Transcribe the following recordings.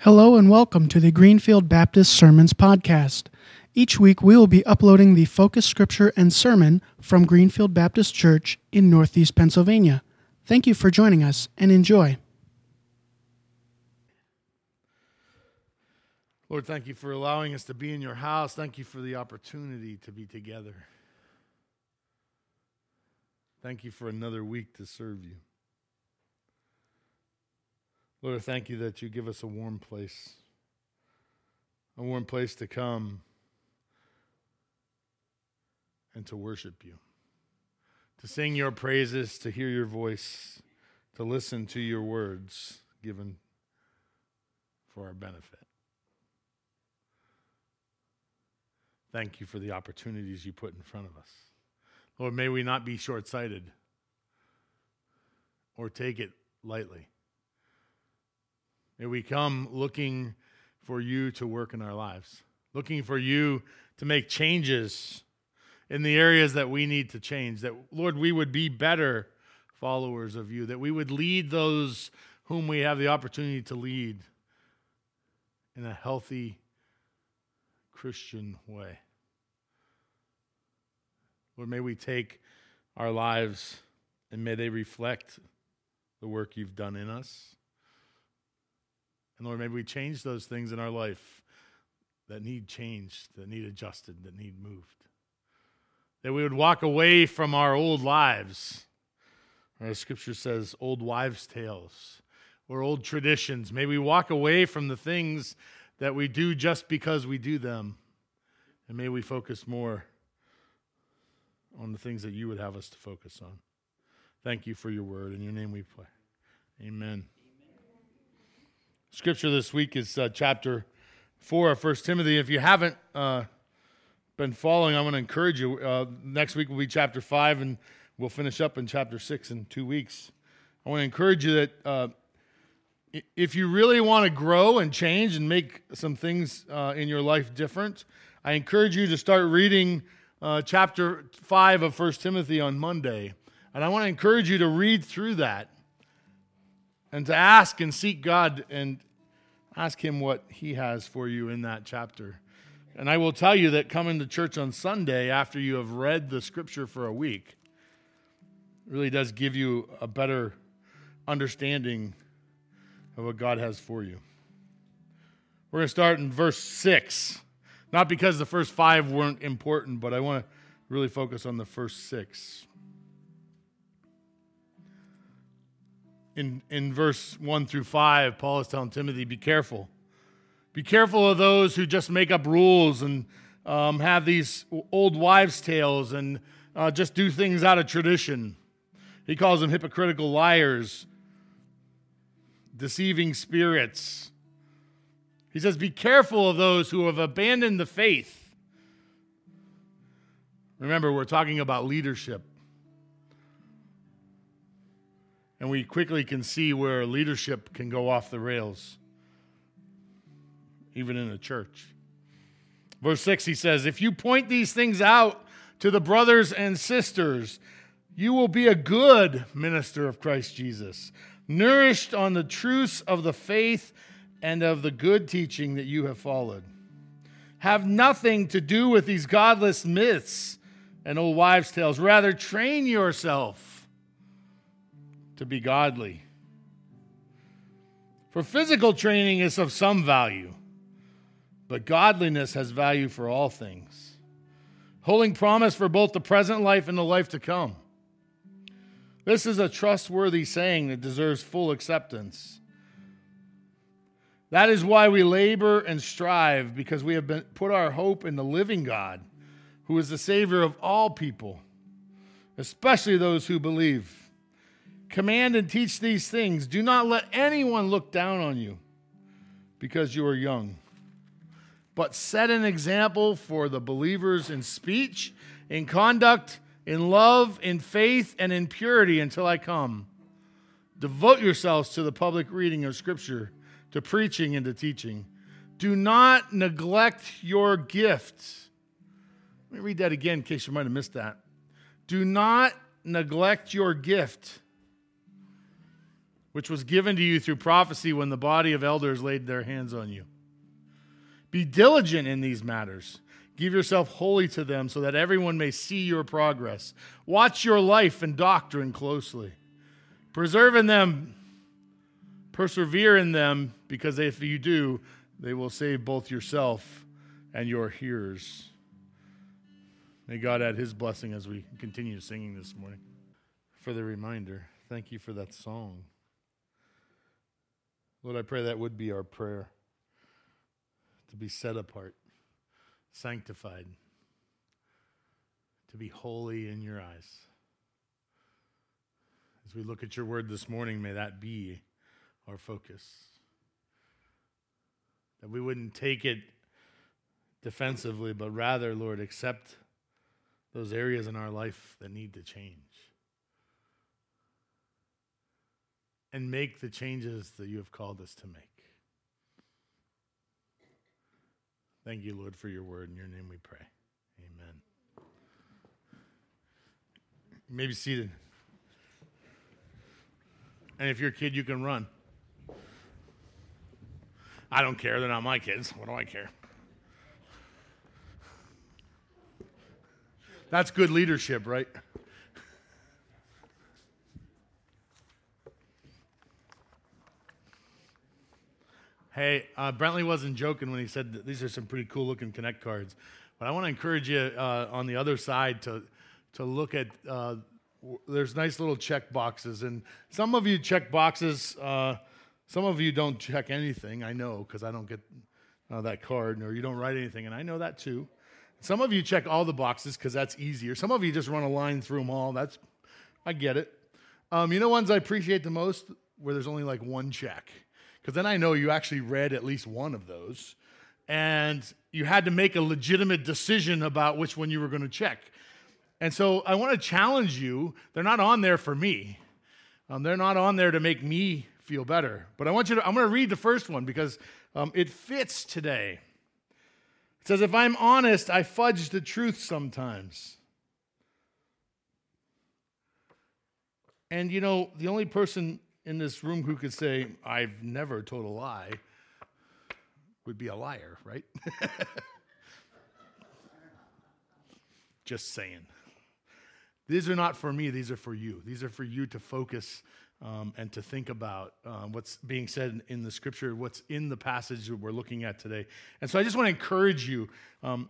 Hello and welcome to the Greenfield Baptist Sermons Podcast. Each week we will be uploading the focus scripture and sermon from Greenfield Baptist Church in Northeast Pennsylvania. Thank you for joining us and enjoy. Lord, thank you for allowing us to be in your house. Thank you for the opportunity to be together. Thank you for another week to serve you. Lord, thank you that you give us a warm place, a warm place to come and to worship you, to sing your praises, to hear your voice, to listen to your words given for our benefit. Thank you for the opportunities you put in front of us. Lord, may we not be short sighted or take it lightly. May we come looking for you to work in our lives, looking for you to make changes in the areas that we need to change. That, Lord, we would be better followers of you, that we would lead those whom we have the opportunity to lead in a healthy Christian way. Lord, may we take our lives and may they reflect the work you've done in us. And Lord, maybe we change those things in our life that need changed, that need adjusted, that need moved. That we would walk away from our old lives. As scripture says, old wives' tales or old traditions. May we walk away from the things that we do just because we do them. And may we focus more on the things that you would have us to focus on. Thank you for your word. In your name we pray. Amen. Scripture this week is uh, chapter 4 of 1 Timothy. If you haven't uh, been following, I want to encourage you. Uh, next week will be chapter 5, and we'll finish up in chapter 6 in two weeks. I want to encourage you that uh, if you really want to grow and change and make some things uh, in your life different, I encourage you to start reading uh, chapter 5 of 1 Timothy on Monday. And I want to encourage you to read through that and to ask and seek God and ask Him what He has for you in that chapter. And I will tell you that coming to church on Sunday after you have read the scripture for a week really does give you a better understanding of what God has for you. We're going to start in verse 6. Not because the first five weren't important, but I want to really focus on the first six. In, in verse 1 through 5, Paul is telling Timothy, be careful. Be careful of those who just make up rules and um, have these old wives' tales and uh, just do things out of tradition. He calls them hypocritical liars, deceiving spirits. He says, Be careful of those who have abandoned the faith. Remember, we're talking about leadership. And we quickly can see where leadership can go off the rails, even in a church. Verse 6, he says, If you point these things out to the brothers and sisters, you will be a good minister of Christ Jesus, nourished on the truths of the faith and of the good teaching that you have followed. Have nothing to do with these godless myths and old wives' tales. Rather, train yourself to be godly. For physical training is of some value, but godliness has value for all things, holding promise for both the present life and the life to come. This is a trustworthy saying that deserves full acceptance. That is why we labor and strive, because we have been, put our hope in the living God, who is the Savior of all people, especially those who believe. Command and teach these things. Do not let anyone look down on you because you are young. But set an example for the believers in speech, in conduct, in love, in faith, and in purity until I come. Devote yourselves to the public reading of Scripture, to preaching and to teaching. Do not neglect your gift. Let me read that again in case you might have missed that. Do not neglect your gift which was given to you through prophecy when the body of elders laid their hands on you. Be diligent in these matters. Give yourself wholly to them so that everyone may see your progress. Watch your life and doctrine closely. Preserve in them, persevere in them, because if you do, they will save both yourself and your hearers. May God add his blessing as we continue singing this morning. For the reminder, thank you for that song. Lord, I pray that would be our prayer to be set apart, sanctified, to be holy in your eyes. As we look at your word this morning, may that be our focus. That we wouldn't take it defensively, but rather, Lord, accept those areas in our life that need to change. And make the changes that you have called us to make. Thank you, Lord, for your word. In your name we pray. Amen. You may be seated. And if you're a kid, you can run. I don't care. They're not my kids. What do I care? That's good leadership, right? Hey, uh, Brentley wasn't joking when he said that these are some pretty cool looking Connect cards. But I want to encourage you uh, on the other side to, to look at, uh, w- there's nice little check boxes. And some of you check boxes, uh, some of you don't check anything. I know because I don't get uh, that card, or you don't write anything. And I know that too. Some of you check all the boxes because that's easier. Some of you just run a line through them all. That's, I get it. Um, you know, ones I appreciate the most where there's only like one check because then I know you actually read at least one of those. And you had to make a legitimate decision about which one you were going to check. And so I want to challenge you. They're not on there for me, um, they're not on there to make me feel better. But I want you to, I'm going to read the first one because um, it fits today. It says, If I'm honest, I fudge the truth sometimes. And you know, the only person in this room who could say, I've never told a lie, would be a liar, right? Just saying. These are not for me, these are for you. These are for you to focus um, and to think about um, what's being said in the scripture, what's in the passage that we're looking at today. And so I just want to encourage you, um,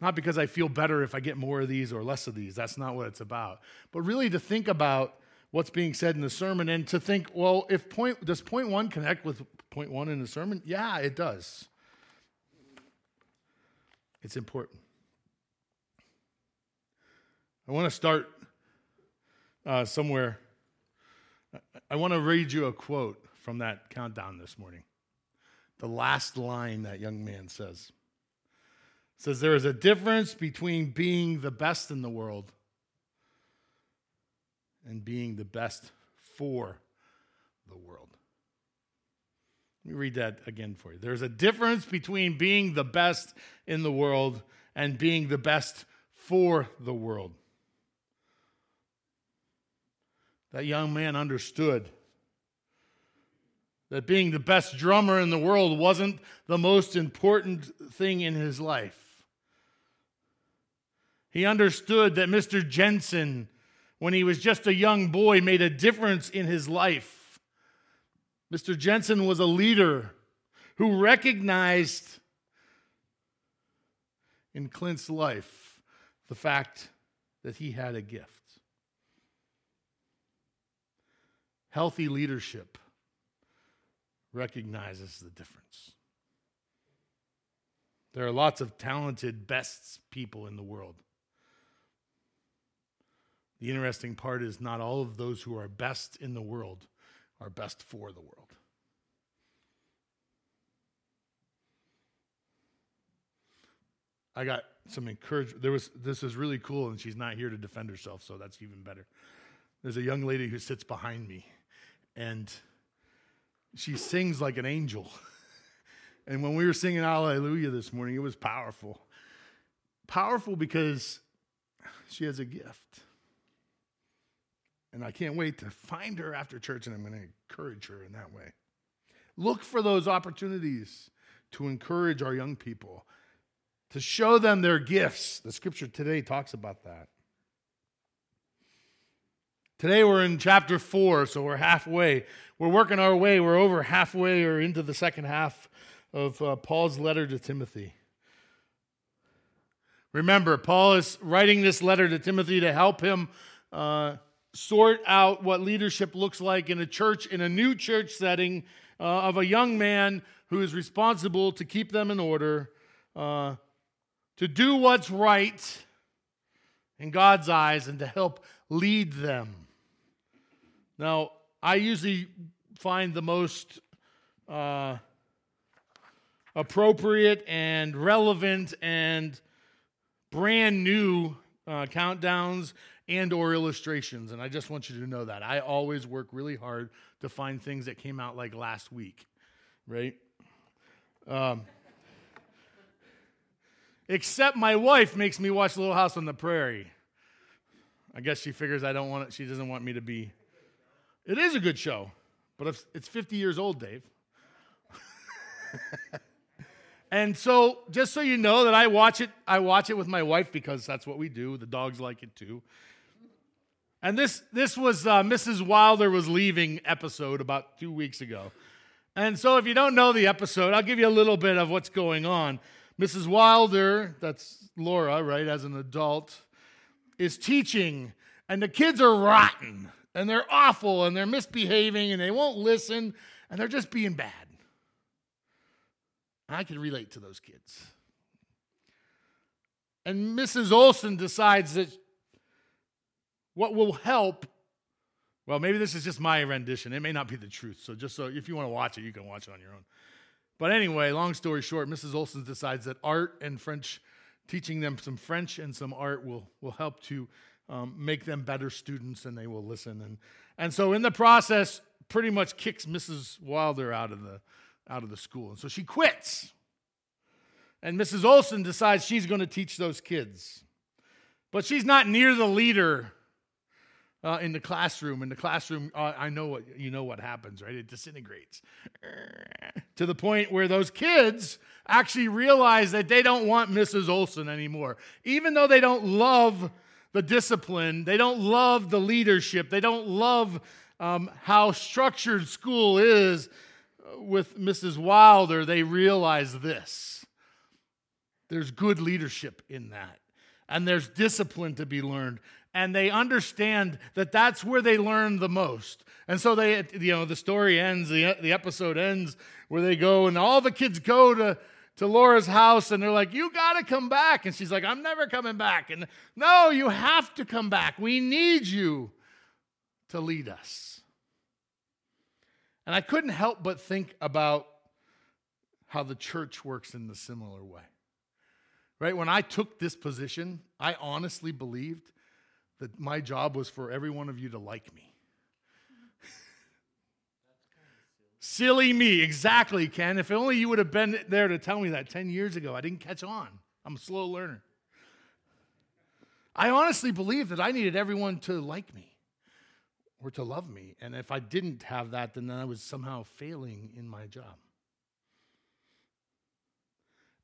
not because I feel better if I get more of these or less of these, that's not what it's about, but really to think about what's being said in the sermon and to think, well, if point does point one connect with point one in the sermon? Yeah, it does. It's important. I want to start uh, somewhere. I want to read you a quote from that countdown this morning. The last line that young man says it says, There is a difference between being the best in the world and being the best for the world. Let me read that again for you. There's a difference between being the best in the world and being the best for the world. That young man understood that being the best drummer in the world wasn't the most important thing in his life. He understood that Mr. Jensen, when he was just a young boy, made a difference in his life. Mr. Jensen was a leader who recognized in Clint's life the fact that he had a gift. Healthy leadership recognizes the difference. There are lots of talented, best people in the world. The interesting part is not all of those who are best in the world are best for the world. I got some encouragement. There was this is really cool, and she's not here to defend herself, so that's even better. There's a young lady who sits behind me, and she sings like an angel. and when we were singing Hallelujah this morning, it was powerful. Powerful because she has a gift. And I can't wait to find her after church and I'm going to encourage her in that way. Look for those opportunities to encourage our young people, to show them their gifts. The scripture today talks about that. Today we're in chapter four, so we're halfway. We're working our way. We're over halfway or into the second half of uh, Paul's letter to Timothy. Remember, Paul is writing this letter to Timothy to help him uh, sort out what leadership looks like in a church, in a new church setting uh, of a young man who is responsible to keep them in order, uh, to do what's right in God's eyes, and to help lead them. Now, I usually find the most uh, appropriate and relevant and brand new uh, countdowns and or illustrations and i just want you to know that i always work really hard to find things that came out like last week right um, except my wife makes me watch little house on the prairie i guess she figures i don't want it she doesn't want me to be it is a good show but it's 50 years old dave And so, just so you know that I watch it, I watch it with my wife because that's what we do. The dogs like it too. And this this was uh, Mrs. Wilder was leaving episode about two weeks ago. And so, if you don't know the episode, I'll give you a little bit of what's going on. Mrs. Wilder, that's Laura, right, as an adult, is teaching, and the kids are rotten, and they're awful, and they're misbehaving, and they won't listen, and they're just being bad. I can relate to those kids. And Mrs. Oleson decides that what will help, well, maybe this is just my rendition. It may not be the truth. So just so if you want to watch it, you can watch it on your own. But anyway, long story short, Mrs. Oleson decides that art and French, teaching them some French and some art will, will help to um, make them better students and they will listen. And, and so in the process, pretty much kicks Mrs. Wilder out of the, out of the school. And so she quits. And Mrs. Oleson decides she's going to teach those kids. But she's not near the leader uh, in the classroom. In the classroom, uh, I know what you know what happens, right? It disintegrates to the point where those kids actually realize that they don't want Mrs. Oleson anymore, even though they don't love the discipline, they don't love the leadership, they don't love um, how structured school is with Mrs. Wilder, they realize this there's good leadership in that, and there's discipline to be learned. And they understand that that's where they learn the most. And so they, you know, the story ends, the, the episode ends where they go, and all the kids go to, to Laura's house and they're like, You got to come back. And she's like, I'm never coming back. And no, you have to come back. We need you to lead us. And I couldn't help but think about how the church works in the similar way. Right? When I took this position, I honestly believed that my job was for every one of you to like me. silly. me, exactly, Ken. If only you would have been there to tell me that 10 years ago. I didn't catch on. I'm a slow learner. I honestly believed that I needed everyone to like me or to love me. And if I didn't have that, then I was somehow failing in my job.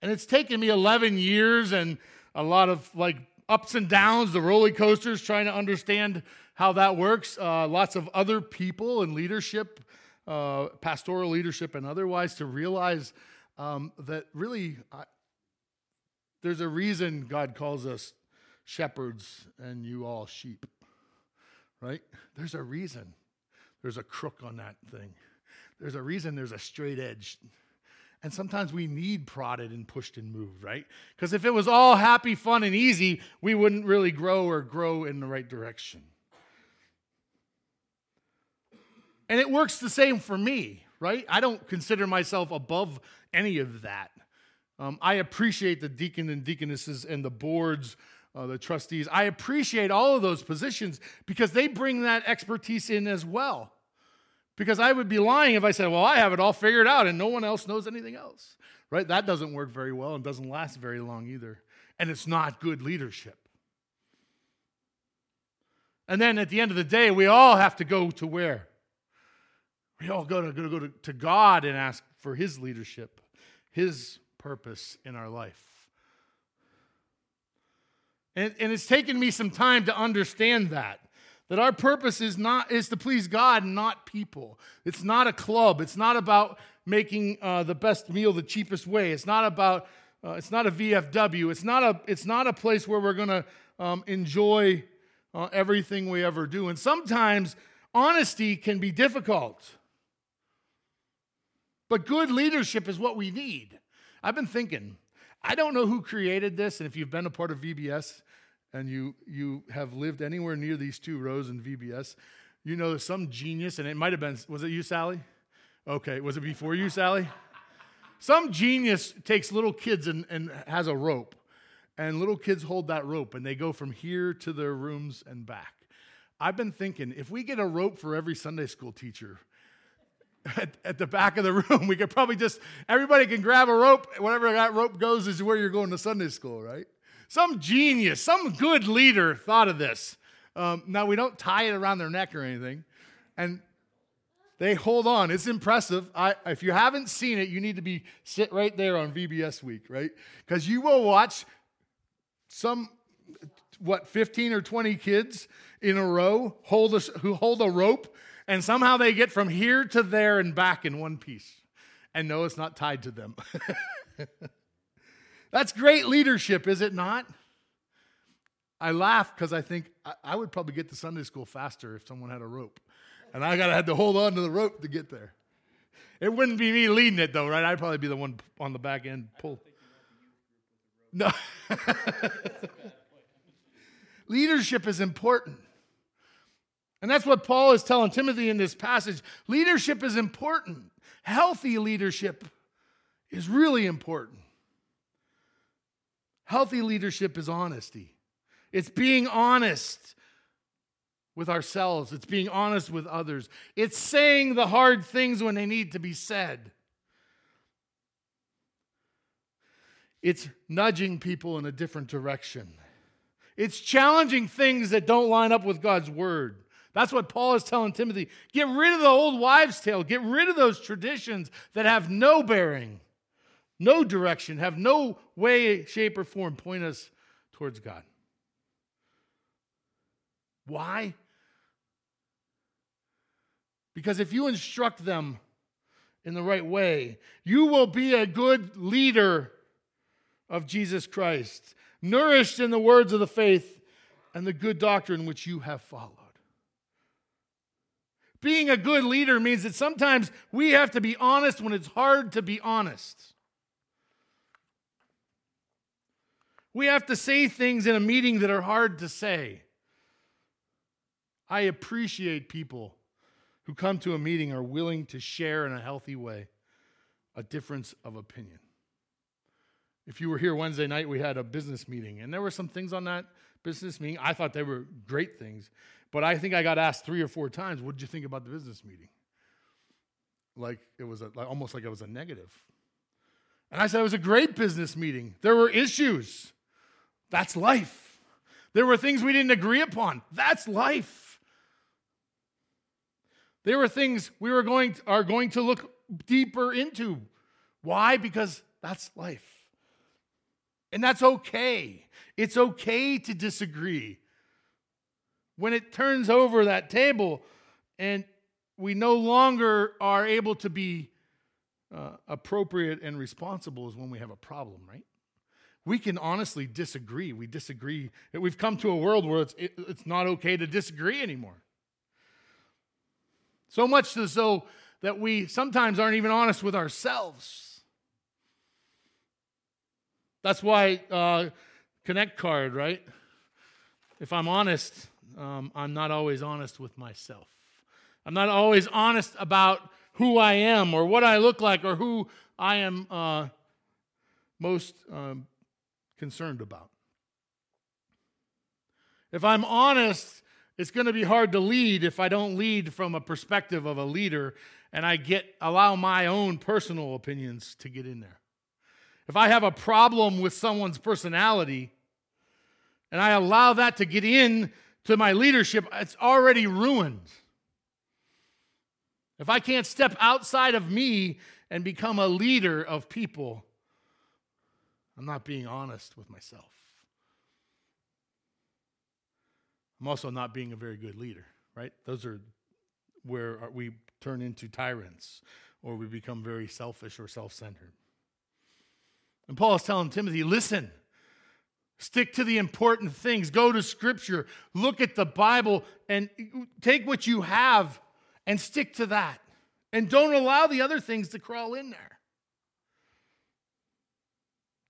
And it's taken me 11 years and a lot of like ups and downs, the roller coasters, trying to understand how that works. Uh, lots of other people in leadership, uh, pastoral leadership, and otherwise, to realize um, that really I, there's a reason God calls us shepherds and you all sheep right? There's a reason there's a crook on that thing. There's a reason there's a straight edge. And sometimes we need prodded and pushed and moved, right? Because if it was all happy, fun, and easy, we wouldn't really grow or grow in the right direction. And it works the same for me, right? I don't consider myself above any of that. Um, I appreciate the deacon and deaconesses and the boards uh, the trustees. I appreciate all of those positions because they bring that expertise in as well. Because I would be lying if I said, well, I have it all figured out and no one else knows anything else. Right? That doesn't work very well and doesn't last very long either. And it's not good leadership. And then at the end of the day, we all have to go to where? We all go to, go to, go to, to God and ask for His leadership, His purpose in our life. And, and it's taken me some time to understand that. That our purpose is not is to please God, not people. It's not a club. It's not about making uh, the best meal the cheapest way. It's not about uh, it's not a VFW. It's not a it's not a place where we're going to um, enjoy uh, everything we ever do. And sometimes honesty can be difficult. But good leadership is what we need. I've been thinking, I don't know who created this, and if you've been a part of VBS and you, you have lived anywhere near these two rows in VBS, you know some genius, and it might have been, was it you, Sally? Okay, was it before you, Sally? Some genius takes little kids and, and has a rope, and little kids hold that rope, and they go from here to their rooms and back. I've been thinking, if we get a rope for every Sunday school teacher, at, at, the back of the room. We could probably just, everybody can grab a rope. Whatever that rope goes is where you're going to Sunday school, right? Some genius, some good leader thought of this. Um, now, we don't tie it around their neck or anything. And they hold on. It's impressive. I, if you haven't seen it, you need to be sit right there on VBS week, right? Because you will watch some, what, 15 or 20 kids in a row hold a, who hold a rope and somehow they get from here to there and back in one piece. And no, it's not tied to them. That's great leadership, is it not? I laugh because I think I, I, would probably get to Sunday school faster if someone had a rope. And I gotta have to hold on to the rope to get there. It wouldn't be me leading it though, right? I'd probably be the one on the back end pull. No. Leadership is important. And that's what Paul is telling Timothy in this passage. Leadership is important. Healthy leadership is really important. Healthy leadership is honesty. It's being honest with ourselves, it's being honest with others, it's saying the hard things when they need to be said. It's nudging people in a different direction. It's challenging things that don't line up with God's word. That's what Paul is telling Timothy. Get rid of the old wives' tale. Get rid of those traditions that have no bearing, no direction, have no way, shape, or form point us towards God. Why? Because if you instruct them in the right way, you will be a good leader of Jesus Christ, nourished in the words of the faith and the good doctrine which you have followed. Being a good leader means that sometimes we have to be honest when it's hard to be honest. We have to say things in a meeting that are hard to say. I appreciate people who come to a meeting are willing to share in a healthy way a difference of opinion. If you were here Wednesday night, we had a business meeting, and there were some things on that business meeting. I thought they were great things. But I think I got asked three or four times, what did you think about the business meeting? Like it was a, like, almost like it was a negative. And I said it was a great business meeting. There were issues. That's life. There were things we didn't agree upon. That's life. There were things we were going to, are going to look deeper into. Why? Because that's life. And that's okay. It's okay to disagree when it turns over that table and we no longer are able to be uh, appropriate and responsible is when we have a problem, right? We can honestly disagree. We disagree. We've come to a world where it's, it, it's not okay to disagree anymore. So much so that we sometimes aren't even honest with ourselves. That's why uh, Connect Card, right? If I'm honest, um, I'm not always honest with myself. I'm not always honest about who I am or what I look like or who I am uh, most um, concerned about. If I'm honest, it's going to be hard to lead if I don't lead from a perspective of a leader and I get allow my own personal opinions to get in there. If I have a problem with someone's personality and I allow that to get in to my leadership, it's already ruined. If I can't step outside of me and become a leader of people, I'm not being honest with myself. I'm also not being a very good leader, right? Those are where we turn into tyrants or we become very selfish or self centered. And Paul is telling Timothy, listen, stick to the important things, go to Scripture, look at the Bible, and take what you have and stick to that. And don't allow the other things to crawl in there.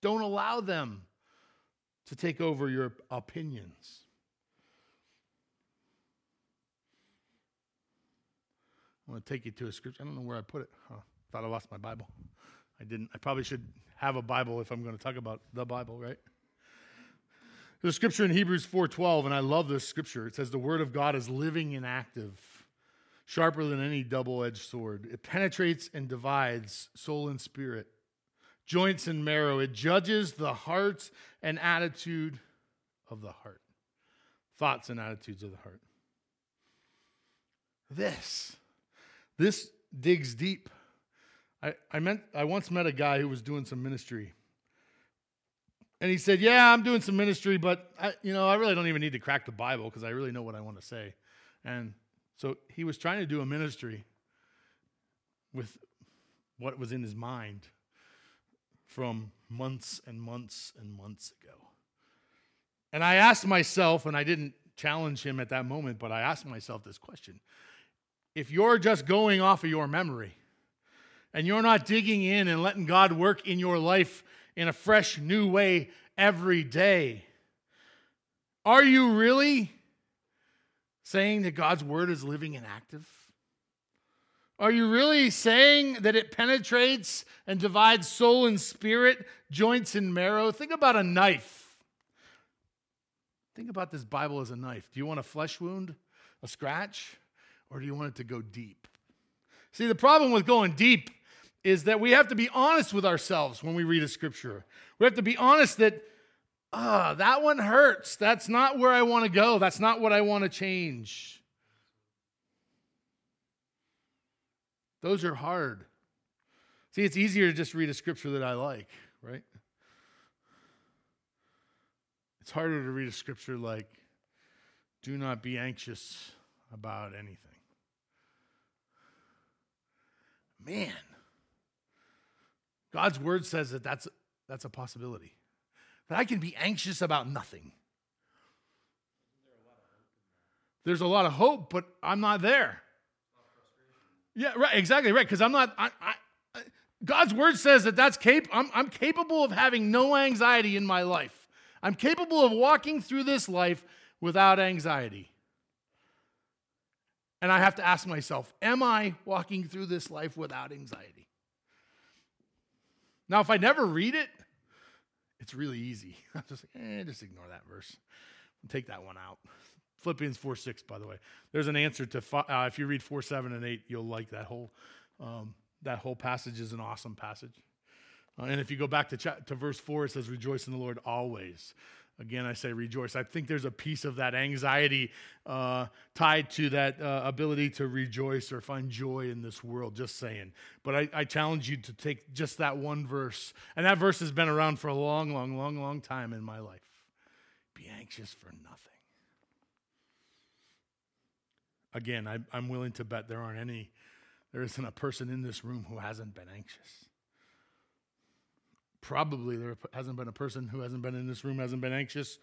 Don't allow them to take over your opinions. I want to take you to a scripture. I don't know where I put it. Huh. Thought I lost my Bible. I didn't. I probably should have a Bible if I'm going to talk about the Bible, right? A scripture in Hebrews 4:12, and I love this scripture. It says, "The word of God is living and active, sharper than any double-edged sword. It penetrates and divides soul and spirit, joints and marrow. It judges the hearts and attitude of the heart, thoughts and attitudes of the heart." This this digs deep. I, I, meant, I once met a guy who was doing some ministry. And he said, Yeah, I'm doing some ministry, but I, you know, I really don't even need to crack the Bible because I really know what I want to say. And so he was trying to do a ministry with what was in his mind from months and months and months ago. And I asked myself, and I didn't challenge him at that moment, but I asked myself this question if you're just going off of your memory and you're not digging in and letting God work in your life in a fresh, new way every day, are you really saying that God's word is living and active? Are you really saying that it penetrates and divides soul and spirit, joints and marrow? Think about a knife. Think about this Bible as a knife. Do you want a flesh wound, a scratch? or do you want it to go deep? See, the problem with going deep is that we have to be honest with ourselves when we read a scripture. We have to be honest that, ah, oh, that one hurts. That's not where I want to go. That's not what I want to change. Those are hard. See, it's easier to just read a scripture that I like, right? It's harder to read a scripture like, do not be anxious about anything. Man, God's word says that that's, that's a possibility. That I can be anxious about nothing. There's a lot of hope, but I'm not there. Yeah, right, exactly right. Because I'm not. I, I, God's word says that that's cap- I'm, I'm capable of having no anxiety in my life. I'm capable of walking through this life without anxiety. And I have to ask myself, am I walking through this life without anxiety? Now, if I never read it, it's really easy. I'm just like, eh, just ignore that verse. Take that one out. Philippians 4 6, by the way. There's an answer to, uh, if you read 4 7 and 8, you'll like that whole, um, that whole passage is an awesome passage. Uh, and if you go back to, to verse 4, it says, Rejoice in the Lord always. Again, I say rejoice. I think there's a piece of that anxiety uh, tied to that uh, ability to rejoice or find joy in this world, just saying. But I, I, challenge you to take just that one verse. And that verse has been around for a long, long, long, long time in my life. Be anxious for nothing. Again, I, I'm willing to bet there aren't any, there isn't a person in this room who hasn't been anxious. Probably there hasn't been a person who hasn't been in this room hasn't been anxious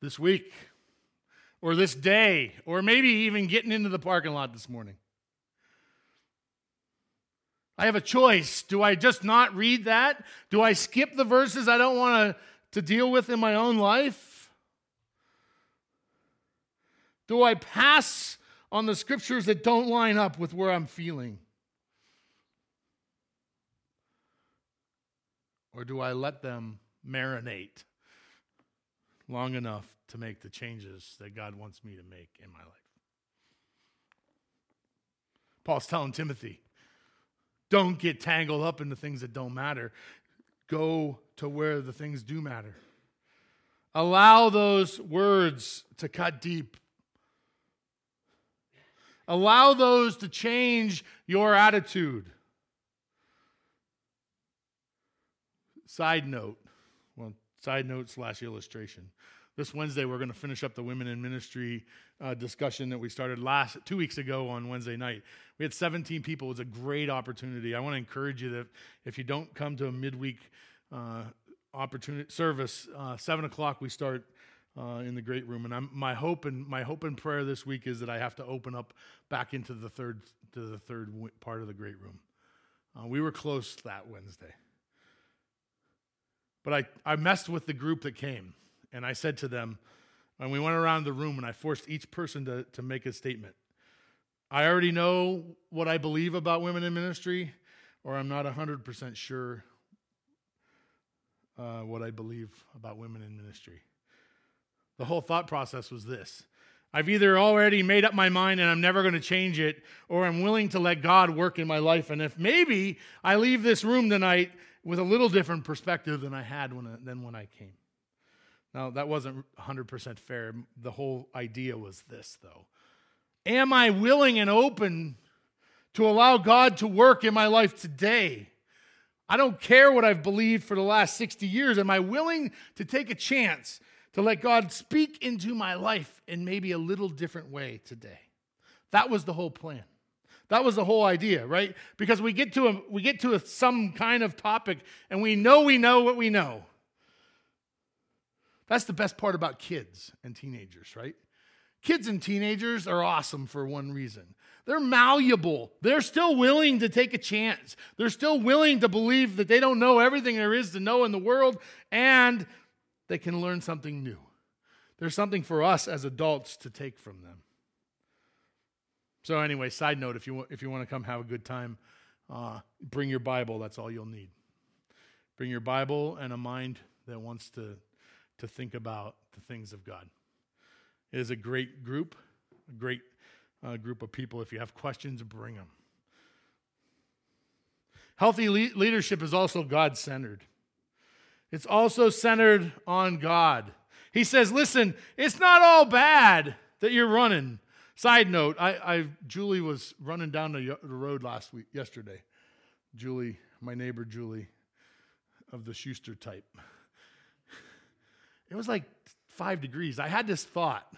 this week or this day or maybe even getting into the parking lot this morning. I have a choice. Do i just not read that? Do i skip the verses i don't want to, to deal with in my own life? Do i pass on the scriptures that don't line up with where i'm feeling Or do I let them marinate long enough to make the changes that God wants me to make in my life? Paul's telling Timothy, don't get tangled up in the things that don't matter. Go to where the things do matter. Allow those words to cut deep Allow those to change your attitude. Side note, well, side note slash illustration. This Wednesday, we're going to finish up the women in ministry uh, discussion that we started last two weeks ago on Wednesday night. We had 17 people. It was a great opportunity. I want to encourage you that if you don't come to a midweek uh, opportunity service, uh, seven o'clock we start uh, in the great room. And I'm, my hope and my hope and prayer this week is that I have to open up back into the third to the third part of the great room. Uh, we were close that Wednesday, but I I messed with the group that came, and I said to them, and we went around the room, and I forced each person to to make a statement. I already know what I believe about women in ministry, or I'm not 100% sure uh, what I believe about women in ministry. The whole thought process was this I've either already made up my mind and I'm never going to change it, or I'm willing to let God work in my life. And if maybe I leave this room tonight with a little different perspective than I had when I, than when I came. Now, that wasn't 100% fair. The whole idea was this, though. Am I willing and open to allow God to work in my life today? I don't care what I've believed for the last 60 years. Am I willing to take a chance to let God speak into my life in maybe a little different way today. That was the whole plan. That was the whole idea, right? Because we get to a, we get to a, some kind of topic and we know we know what we know. That's the best part about kids and teenagers, right? Kids and teenagers are awesome for one reason. They're malleable. They're still willing to take a chance. They're still willing to believe that they don't know everything there is to know in the world and they can learn something new. There's something for us as adults to take from them. So, anyway, side note if you, if you want to come have a good time, uh, bring your Bible. That's all you'll need. Bring your Bible and a mind that wants to, to think about the things of God. It is a great group, a great uh, group of people. If you have questions, bring them. Healthy le- leadership is also God centered. It's also centered on God. He says, listen, it's not all bad that you're running. Side note, I, I Julie was running down the, the road last week, yesterday. Julie, my neighbor Julie, of the Schuster type. It was like five degrees. I had this thought.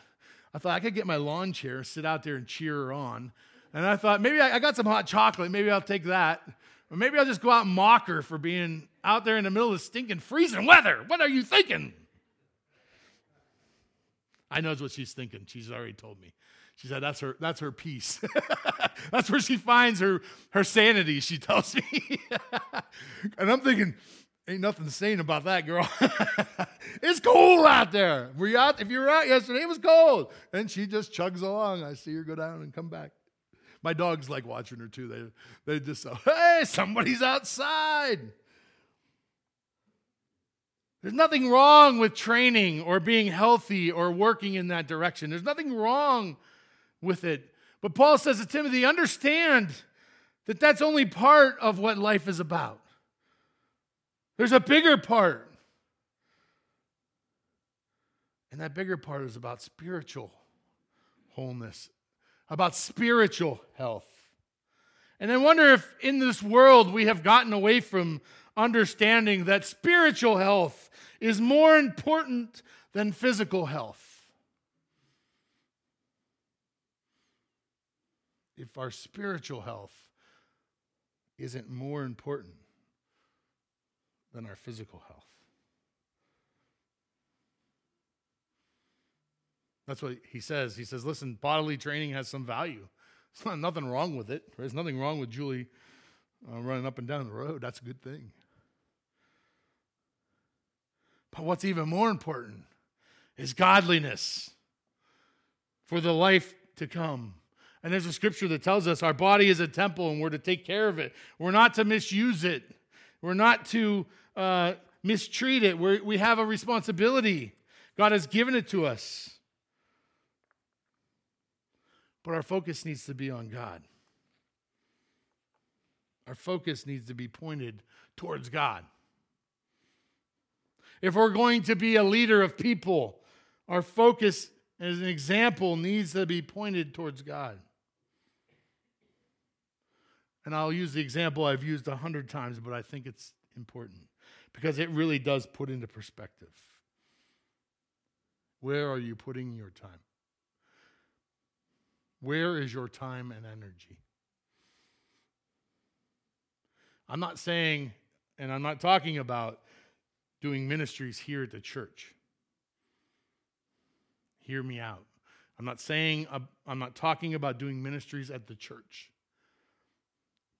I thought I could get my lawn chair, sit out there and cheer her on. And I thought, maybe I, I got some hot chocolate. Maybe I'll take that. Or maybe I'll just go out and mock her for being out there in the middle of stinking freezing weather. What are you thinking? I knows what she's thinking. She's already told me. She said that's her that's her peace. that's where she finds her her sanity, she tells me. and I'm thinking, ain't nothing sane about that, girl. it's cold out there. Were you out if you were out yesterday, it was cold. And she just chugs along. I see her go down and come back. My dogs like watching her too. They, they just say, hey, somebody's outside. There's nothing wrong with training or being healthy or working in that direction. There's nothing wrong with it. But Paul says to Timothy, understand that that's only part of what life is about. There's a bigger part. And that bigger part is about spiritual wholeness about spiritual health. And I wonder if in this world we have gotten away from understanding that spiritual health is more important than physical health. If our spiritual health isn't more important than our physical health. That's what he says. He says, listen, bodily training has some value. There's not, nothing wrong with it. There's nothing wrong with Julie uh, running up and down the road. That's a good thing. But what's even more important is godliness for the life to come. And there's a scripture that tells us our body is a temple and we're to take care of it. We're not to misuse it, we're not to uh, mistreat it. We're, we have a responsibility. God has given it to us. But our focus needs to be on God. Our focus needs to be pointed towards God. If we're going to be a leader of people, our focus as an example needs to be pointed towards God. And I'll use the example I've used a hundred times, but I think it's important because it really does put into perspective. Where are you putting your time? Where is your time and energy? I'm not saying, and I'm not talking about doing ministries here at the church. Hear me out. I'm not saying, uh, I'm not talking about doing ministries at the church.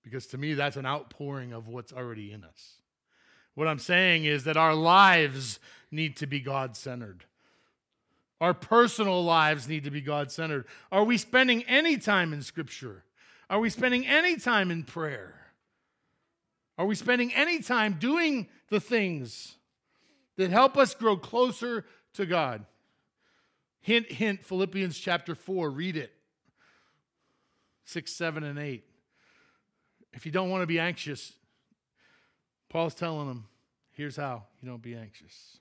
Because to me, that's an outpouring of what's already in us. What I'm saying is that our lives need to be God centered. Our personal lives need to be God centered. Are we spending any time in Scripture? Are we spending any time in prayer? Are we spending any time doing the things that help us grow closer to God? Hint, hint, Philippians chapter 4, read it. 6, 7, and 8. If you don't want to be anxious, Paul's telling them, here's how you don't be anxious.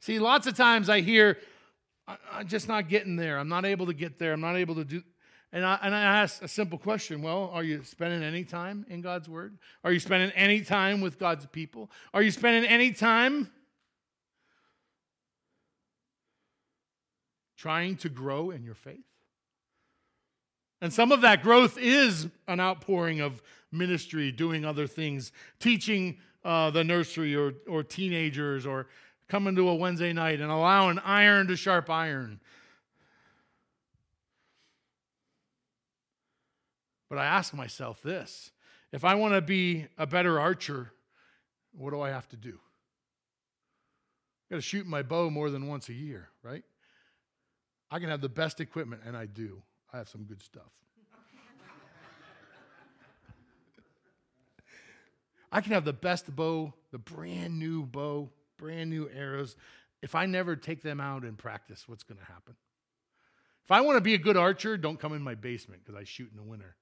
See, lots of times I hear, I'm just not getting there. I'm not able to get there. I'm not able to do. And I, and I ask a simple question Well, are you spending any time in God's Word? Are you spending any time with God's people? Are you spending any time trying to grow in your faith? And some of that growth is an outpouring of ministry, doing other things, teaching uh, the nursery or, or teenagers, or coming to a Wednesday night and allowing iron to sharp iron. But I ask myself this if I want to be a better archer, what do I have to do? I've got to shoot my bow more than once a year, right? I can have the best equipment, and I do. I have some good stuff. I can have the best bow, the brand new bow, brand new arrows. If I never take them out and practice, what's going to happen? If I want to be a good archer, don't come in my basement because I shoot in the winter.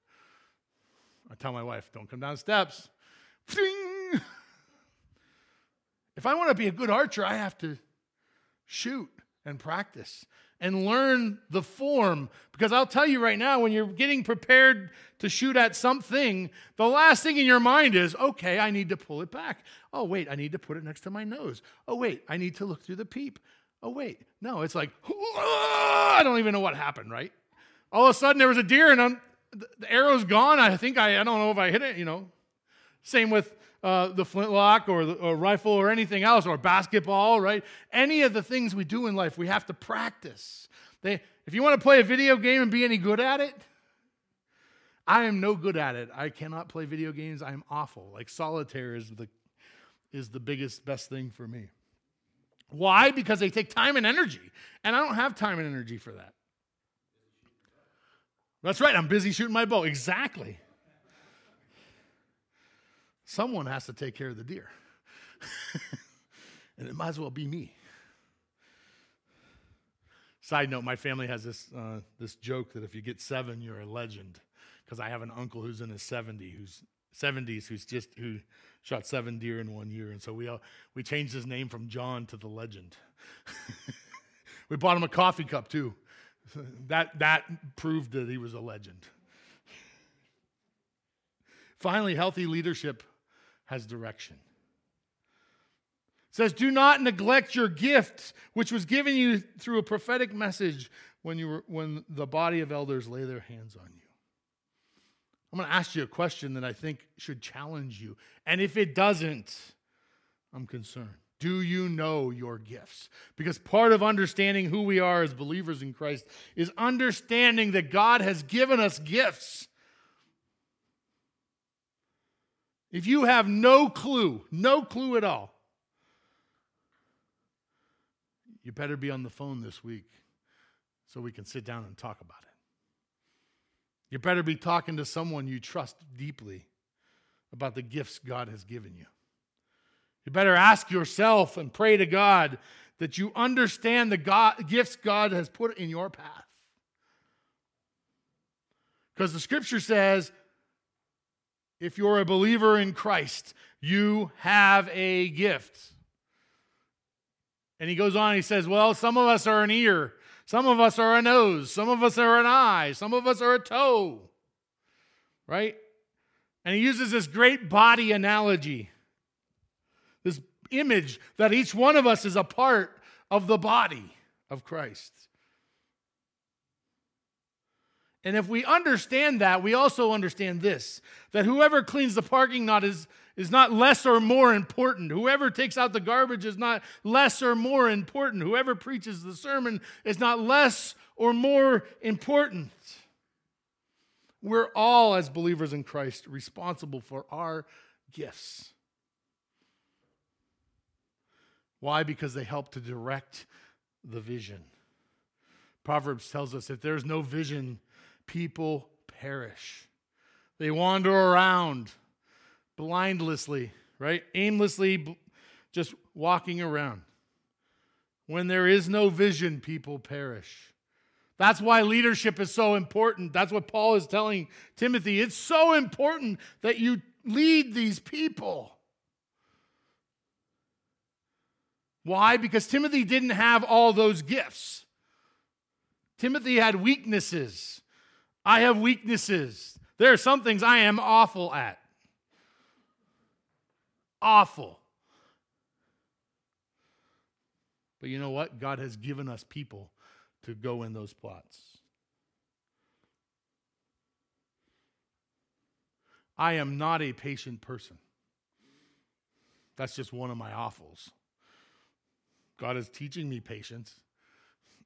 I tell my wife, don't come down steps. If I want to be a good archer, I have to shoot and practice and learn the form. Because I'll tell you right now, when you're getting prepared to shoot at something, the last thing in your mind is, okay, I need to pull it back. Oh, wait, I need to put it next to my nose. Oh, wait, I need to look through the peep. Oh, wait. No, it's like, I don't even know what happened, right? All of a sudden, there was a deer and I'm, the arrow's gone. I think I, I don't know if I hit it, you know. Same with uh, the flintlock or the or rifle or anything else or basketball, right? Any of the things we do in life, we have to practice. They, if you want to play a video game and be any good at it, I am no good at it. I cannot play video games. I am awful. Like solitaire is the is the biggest best thing for me. Why? Because they take time and energy, and I don't have time and energy for that. That's right. I'm busy shooting my bow. Exactly. Someone has to take care of the deer. and it might as well be me. Side note, my family has this, uh, this joke that if you get seven, you're a legend. Because I have an uncle who's in his 70, who's 70s, who's just who shot seven deer in one year, and so we all, we changed his name from John to the Legend. we bought him a coffee cup too. That that proved that he was a legend. Finally, healthy leadership has direction. It says, Do not neglect your gift, which was given you through a prophetic message when, you were, when the body of elders lay their hands on you. I'm going to ask you a question that I think should challenge you. And if it doesn't, I'm concerned. Do you know your gifts? Because part of understanding who we are as believers in Christ is understanding that God has given us gifts. If you have no clue, no clue at all, you better be on the phone this week so we can sit down and talk about it. You better be talking to someone you trust deeply about the gifts God has given you. You better ask yourself and pray to God that you understand the God, gifts God has put in your path. Because the scripture says if you're a believer in Christ, you have a gift. And he goes on, he says, Well, some of us are an ear, some of us are a nose, some of us are an eye, some of us are a toe. right? And he uses this great body analogy, this image that each one of us is a part of the body of Christ. And if we understand that, we also understand this that whoever cleans the parking lot is, is not less or more important. Whoever takes out the garbage is not less or more important. Whoever preaches the sermon is not less or more important. We're all, as believers in Christ, responsible for our gifts. Why? Because they help to direct the vision. Proverbs tells us if there's no vision, people perish. They wander around blindlessly, right? Aimlessly, just walking around. When there is no vision, people perish. That's why leadership is so important. That's what Paul is telling Timothy. It's so important that you lead these people. Why? Because Timothy didn't have all those gifts. Timothy had weaknesses. I have weaknesses. There are some things I am awful at. Awful. But you know what? God has given us people to go in those plots. I am not a patient person. That's just one of my awfuls. God is teaching me patience.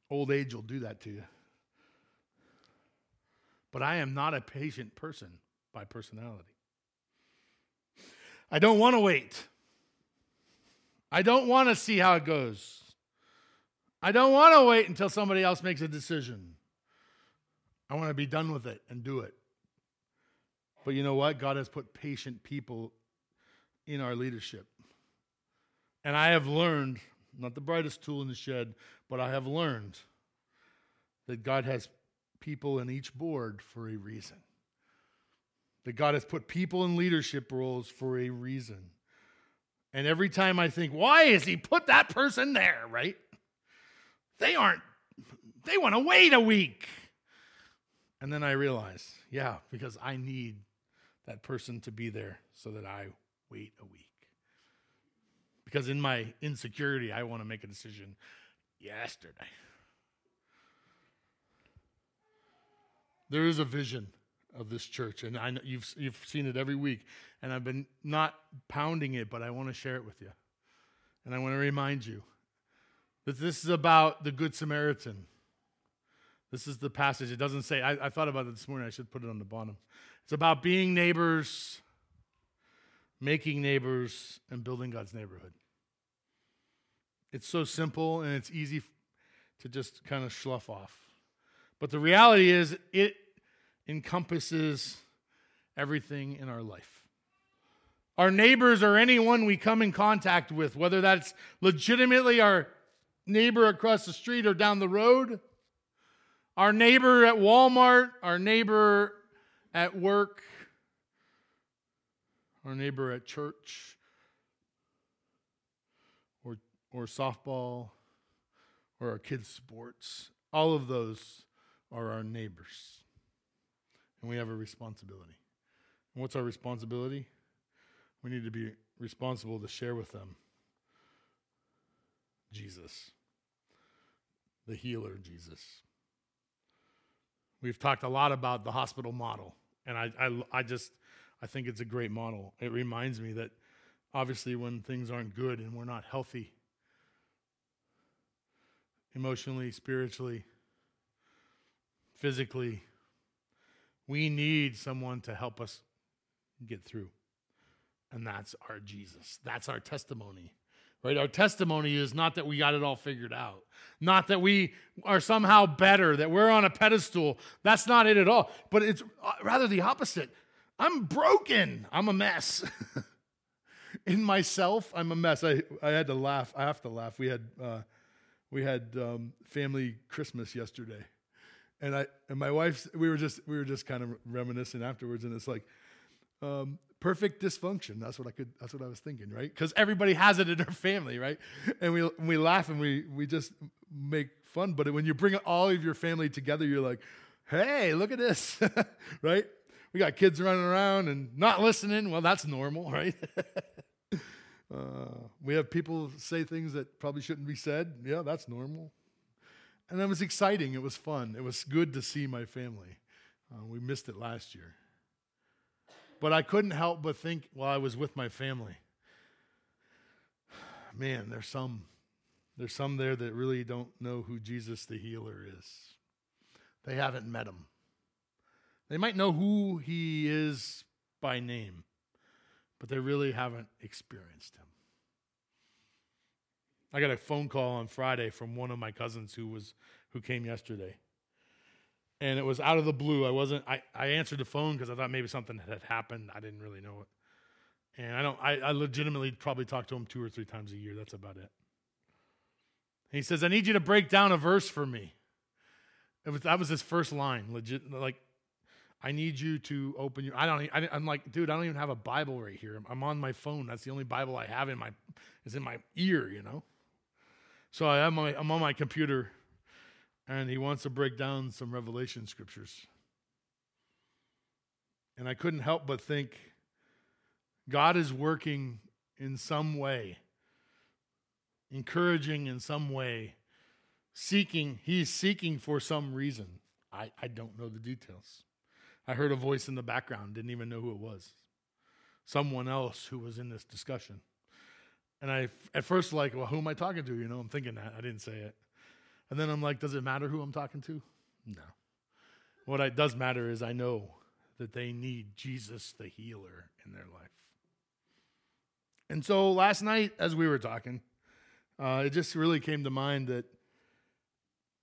Old age will do that to you. But I am not a patient person by personality. I don't want to wait. I don't want to see how it goes. I don't want to wait until somebody else makes a decision. I want to be done with it and do it. But you know what? God has put patient people in our leadership. And I have learned not the brightest tool in the shed, but I have learned that God has people in each board for a reason. That God has put people in leadership roles for a reason. And every time I think, why has He put that person there, right? They aren't, they want to wait a week. And then I realize, yeah, because I need that person to be there so that I wait a week. Because in my insecurity, I want to make a decision yesterday. There is a vision of this church, and I know you've, you've seen it every week, and I've been not pounding it, but I want to share it with you. And I want to remind you that this is about the Good Samaritan. This is the passage. It doesn't say, I, I thought about it this morning, I should put it on the bottom. It's about being neighbors, making neighbors, and building God's neighborhood. It's so simple and it's easy to just kind of slough off. But the reality is, it encompasses everything in our life. Our neighbors or anyone we come in contact with, whether that's legitimately our neighbor across the street or down the road, our neighbor at Walmart, our neighbor at work, our neighbor at church, or or softball or our kids' sports. All of those are our neighbors. And we have a responsibility. And what's our responsibility? We need to be responsible to share with them Jesus, the healer, Jesus. We've talked a lot about the hospital model, and I, I, I just I think it's a great model. It reminds me that obviously when things aren't good and we're not healthy, emotionally, spiritually, physically. We need someone to help us get through. And that's our Jesus. That's our testimony. Right? Our testimony is not that we got it all figured out, not that we are somehow better, that we're on a pedestal. That's not it at all. But it's uh, rather the opposite. I'm broken. I'm a mess. In myself, I'm a mess. I, I had to laugh. I have to laugh. We had uh, we had um, family Christmas yesterday, and I and my wife we were just we were just kind of reminiscing afterwards, and it's like um, perfect dysfunction. That's what I could. That's what I was thinking, right? Because everybody has it in their family, right? And we we laugh and we we just make fun. But when you bring all of your family together, you're like, hey, look at this, right? we got kids running around and not listening. Well, that's normal, right? uh, we have people say things that probably shouldn't be said. Yeah, that's normal. And it was exciting. It was fun. It was good to see my family. Uh, we missed it last year. But I couldn't help but think while I was with my family, man, there's some there's some there that really don't know who Jesus the healer is. They haven't met him. They might know who he is by name, but they really haven't experienced him. I got a phone call on Friday from one of my cousins who was who came yesterday. And it was out of the blue. I wasn't I, I answered the phone because I thought maybe something had happened. I didn't really know it. And I don't I, I legitimately probably talk to him two or three times a year. That's about it. he says, I need you to break down a verse for me. Was that was his first line. Legit like I need you to open your. I don't. I, am like, dude. I don't even have a Bible right here. I'm on my phone. That's the only Bible I have in my is in my ear. You know. So I am. I'm on my computer, and he wants to break down some Revelation scriptures. And I couldn't help but think, God is working in some way, encouraging in some way, seeking. He's seeking for some reason. I, I don't know the details. I heard a voice in the background, didn't even know who it was. Someone else who was in this discussion. And I, at first, like, well, who am I talking to? You know, I'm thinking that. I didn't say it. And then I'm like, does it matter who I'm talking to? No. What it does matter is I know that they need Jesus, the healer, in their life. And so last night, as we were talking, uh, it just really came to mind that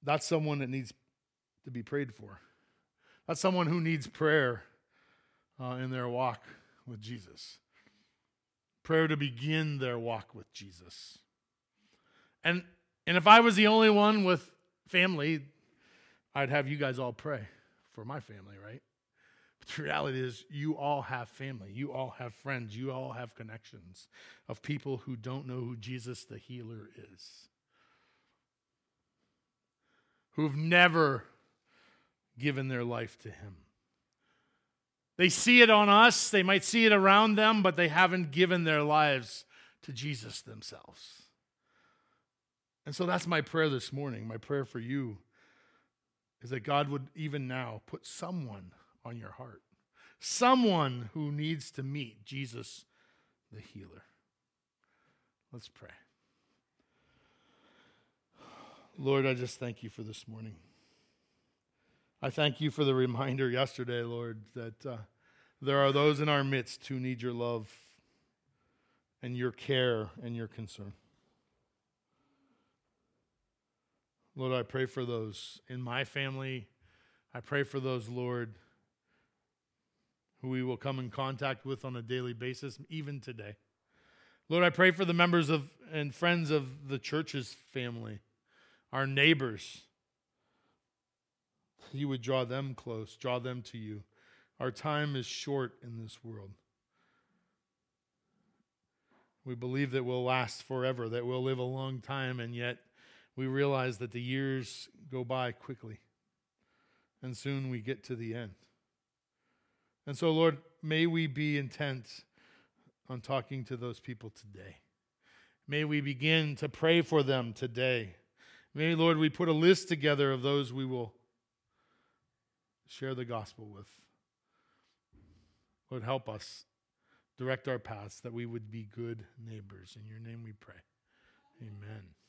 that's someone that needs to be prayed for. That's someone who needs prayer uh, in their walk with Jesus. Prayer to begin their walk with Jesus. And, and if I was the only one with family, I'd have you guys all pray for my family, right? But the reality is, you all have family. You all have friends. You all have connections of people who don't know who Jesus the healer is, who've never given their life to Him. They see it on us, they might see it around them, but they haven't given their lives to Jesus themselves. And so that's my prayer this morning. My prayer for you is that God would even now put someone on your heart, someone who needs to meet Jesus the healer. Let's pray. Lord, I just thank you for this morning. I thank you for the reminder yesterday, Lord, that uh, there are those in our midst who need your love and your care and your concern. Lord, I pray for those in my family. I pray for those, Lord, who we will come in contact with on a daily basis, even today. Lord, I pray for the members of and friends of the church's family, our neighbors you would draw them close, draw them to you. Our time is short in this world. We believe that we'll last forever, that we'll live a long time, and yet we realize that the years go by quickly. And soon we get to the end. And so, Lord, may we be intent on talking to those people today. May we begin to pray for them today. May, Lord, we put a list together of those we will share the gospel with. Lord, help us direct our paths that we would be good neighbors. In your name we pray. Amen.